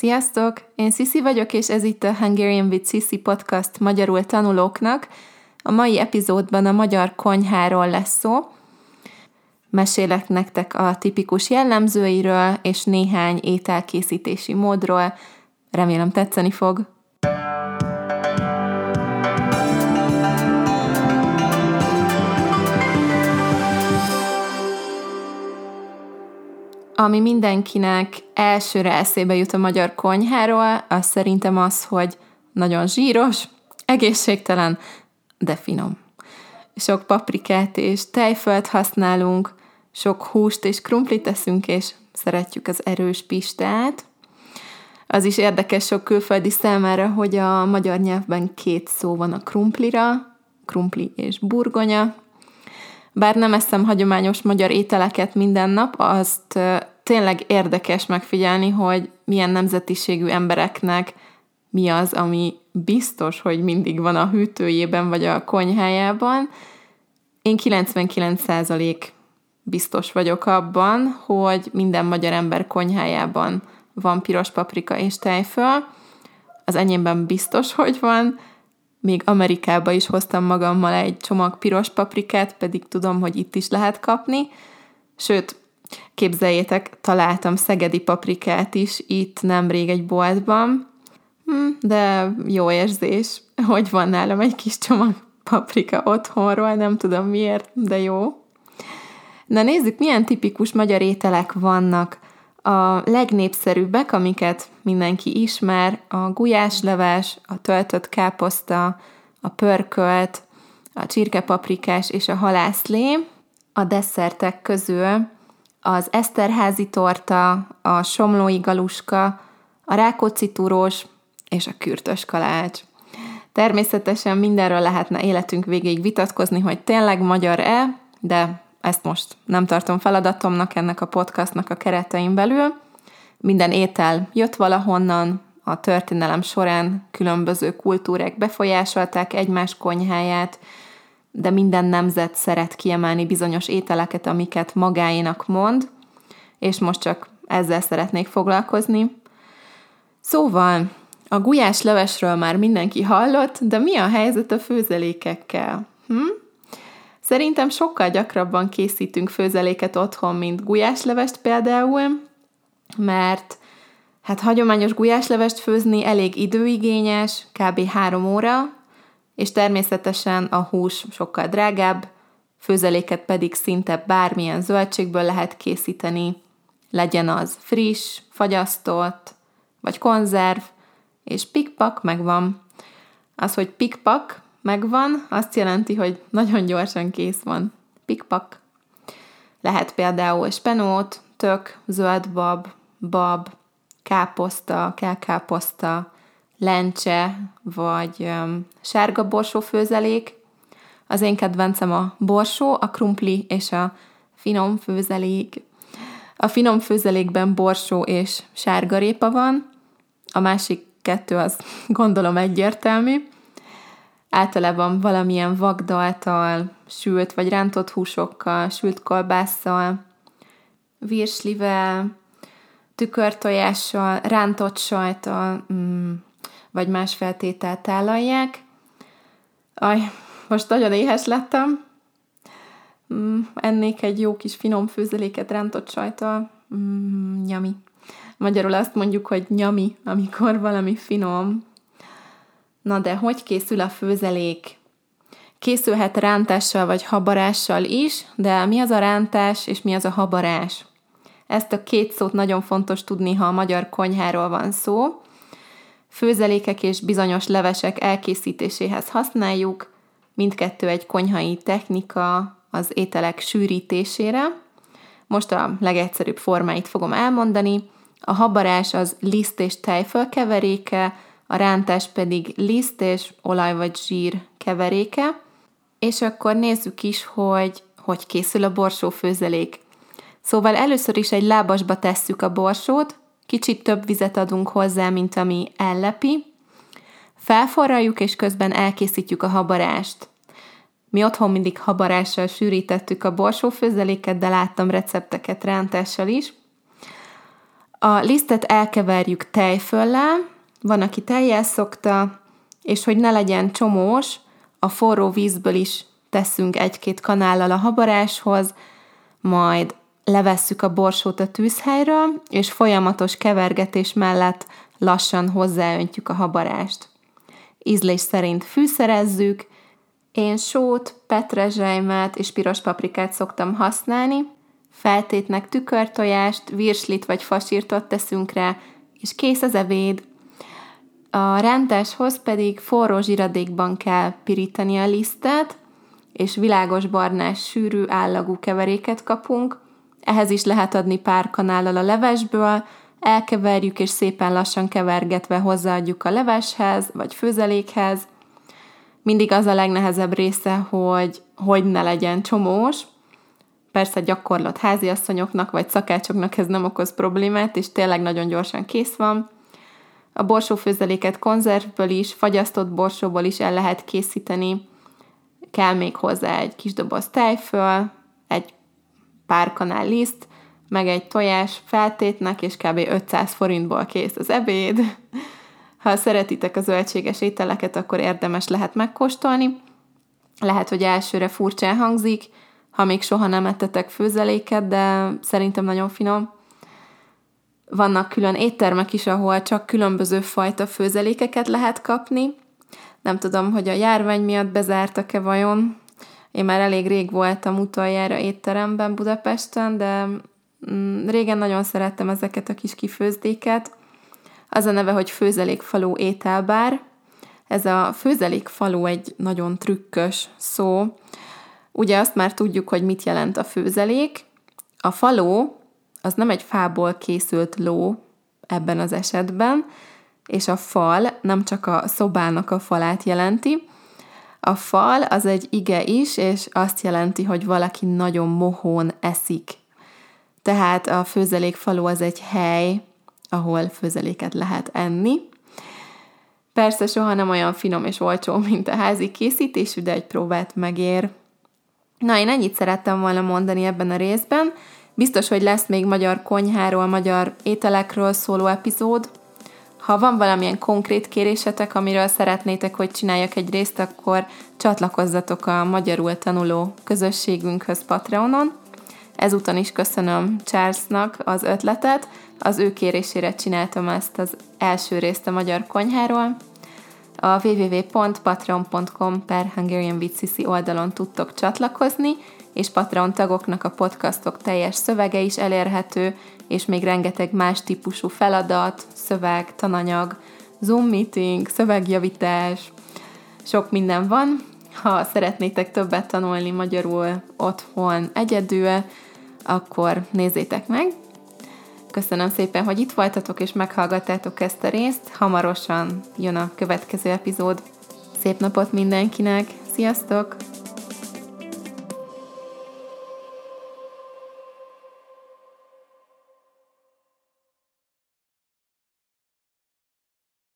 Sziasztok! Én Sisi vagyok, és ez itt a Hungarian with Sisi podcast magyarul tanulóknak. A mai epizódban a magyar konyháról lesz szó. Mesélek nektek a tipikus jellemzőiről és néhány ételkészítési módról. Remélem tetszeni fog. Ami mindenkinek elsőre eszébe jut a magyar konyháról, az szerintem az, hogy nagyon zsíros, egészségtelen, de finom. Sok paprikát és tejfölt használunk, sok húst és krumplit teszünk, és szeretjük az erős pistát. Az is érdekes sok külföldi számára, hogy a magyar nyelvben két szó van a krumplira, krumpli és burgonya. Bár nem eszem hagyományos magyar ételeket minden nap, azt tényleg érdekes megfigyelni, hogy milyen nemzetiségű embereknek mi az, ami biztos, hogy mindig van a hűtőjében vagy a konyhájában. Én 99% biztos vagyok abban, hogy minden magyar ember konyhájában van piros paprika és tejföl. Az enyémben biztos, hogy van. Még Amerikába is hoztam magammal egy csomag piros paprikát, pedig tudom, hogy itt is lehet kapni. Sőt, Képzeljétek, találtam szegedi paprikát is itt nemrég egy boltban, hm, de jó érzés, hogy van nálam egy kis csomag paprika otthonról, nem tudom miért, de jó. Na nézzük, milyen tipikus magyar ételek vannak. A legnépszerűbbek, amiket mindenki ismer, a gulyásleves, a töltött káposzta, a pörkölt, a csirkepaprikás és a halászlé. A desszertek közül az Eszterházi torta, a somlói galuska, a rákóczi túrós és a kürtös kalács. Természetesen mindenről lehetne életünk végéig vitatkozni, hogy tényleg magyar-e, de ezt most nem tartom feladatomnak ennek a podcastnak a keretein belül. Minden étel jött valahonnan, a történelem során különböző kultúrák befolyásolták egymás konyháját, de minden nemzet szeret kiemelni bizonyos ételeket, amiket magáénak mond, és most csak ezzel szeretnék foglalkozni. Szóval, a gulyás levesről már mindenki hallott, de mi a helyzet a főzelékekkel? Hm? Szerintem sokkal gyakrabban készítünk főzeléket otthon, mint gulyáslevest például, mert hát hagyományos gulyáslevest főzni elég időigényes, kb. három óra, és természetesen a hús sokkal drágább, főzeléket pedig szinte bármilyen zöldségből lehet készíteni, legyen az friss, fagyasztott, vagy konzerv, és pikpak megvan. Az, hogy pikpak megvan, azt jelenti, hogy nagyon gyorsan kész van. Pikpak. Lehet például spenót, tök, zöldbab, bab, káposzta, kelkáposzta, lencse, vagy sárga borsó főzelék. Az én kedvencem a borsó, a krumpli és a finom főzelék. A finom főzelékben borsó és sárgarépa van, a másik kettő az gondolom egyértelmű. Általában valamilyen vagdaltal, sült vagy rántott húsokkal, sült kolbásszal, virslivel, tükörtojással, rántott sajttal, mm, vagy más feltételt tálalják. Aj, most nagyon éhes lettem. Mm, ennék egy jó kis finom főzeléket rántott sajtal. Mm, nyami. Magyarul azt mondjuk, hogy nyami, amikor valami finom. Na de hogy készül a főzelék? Készülhet rántással vagy habarással is, de mi az a rántás és mi az a habarás? Ezt a két szót nagyon fontos tudni, ha a magyar konyháról van szó. Főzelékek és bizonyos levesek elkészítéséhez használjuk, mindkettő egy konyhai technika az ételek sűrítésére. Most a legegyszerűbb formáit fogom elmondani. A habarás az liszt és tejföl keveréke, a rántás pedig liszt és olaj vagy zsír keveréke. És akkor nézzük is, hogy hogy készül a borsó főzelék. Szóval először is egy lábasba tesszük a borsót, kicsit több vizet adunk hozzá, mint ami ellepi, felforraljuk, és közben elkészítjük a habarást. Mi otthon mindig habarással sűrítettük a borsófőzeléket, de láttam recepteket rántással is. A lisztet elkeverjük tejföllel, van, aki tejjel szokta, és hogy ne legyen csomós, a forró vízből is teszünk egy-két kanállal a habaráshoz, majd levesszük a borsót a tűzhelyről, és folyamatos kevergetés mellett lassan hozzáöntjük a habarást. Ízlés szerint fűszerezzük, én sót, petrezselymet és piros paprikát szoktam használni, feltétnek tükörtojást, virslit vagy fasírtot teszünk rá, és kész az ebéd. A rántáshoz pedig forró zsiradékban kell pirítani a lisztet, és világos barnás, sűrű, állagú keveréket kapunk. Ehhez is lehet adni pár kanállal a levesből, elkeverjük és szépen lassan kevergetve hozzáadjuk a leveshez, vagy főzelékhez. Mindig az a legnehezebb része, hogy hogy ne legyen csomós. Persze gyakorlott háziasszonyoknak vagy szakácsoknak ez nem okoz problémát, és tényleg nagyon gyorsan kész van. A borsófőzeléket konzervből is, fagyasztott borsóból is el lehet készíteni. Kell még hozzá egy kis doboz tejföl, egy pár kanál liszt, meg egy tojás feltétnek, és kb. 500 forintból kész az ebéd. Ha szeretitek a zöldséges ételeket, akkor érdemes lehet megkóstolni. Lehet, hogy elsőre furcsán hangzik, ha még soha nem ettetek főzeléket, de szerintem nagyon finom. Vannak külön éttermek is, ahol csak különböző fajta főzelékeket lehet kapni. Nem tudom, hogy a járvány miatt bezártak-e vajon. Én már elég rég voltam utoljára étteremben Budapesten, de mm, régen nagyon szerettem ezeket a kis kifőzdéket. Az a neve, hogy Főzelékfaló ételbár. Ez a Főzelékfaló egy nagyon trükkös szó. Ugye azt már tudjuk, hogy mit jelent a főzelék. A faló az nem egy fából készült ló ebben az esetben, és a fal nem csak a szobának a falát jelenti, a fal az egy ige is, és azt jelenti, hogy valaki nagyon mohón eszik. Tehát a főzelékfaló az egy hely, ahol főzeléket lehet enni. Persze soha nem olyan finom és olcsó, mint a házi készítésű, de egy próbát megér. Na, én ennyit szerettem volna mondani ebben a részben. Biztos, hogy lesz még magyar konyháról, magyar ételekről szóló epizód. Ha van valamilyen konkrét kérésetek, amiről szeretnétek, hogy csináljak egy részt, akkor csatlakozzatok a magyarul tanuló közösségünkhöz Patreonon. Ezúton is köszönöm Charlesnak az ötletet, az ő kérésére csináltam ezt az első részt a magyar konyháról. A www.patreon.com per Hungarian oldalon tudtok csatlakozni, és Patreon tagoknak a podcastok teljes szövege is elérhető, és még rengeteg más típusú feladat, szöveg, tananyag, Zoom meeting, szövegjavítás, sok minden van. Ha szeretnétek többet tanulni magyarul otthon egyedül, akkor nézzétek meg. Köszönöm szépen, hogy itt voltatok és meghallgattátok ezt a részt. Hamarosan jön a következő epizód. Szép napot mindenkinek! Sziasztok!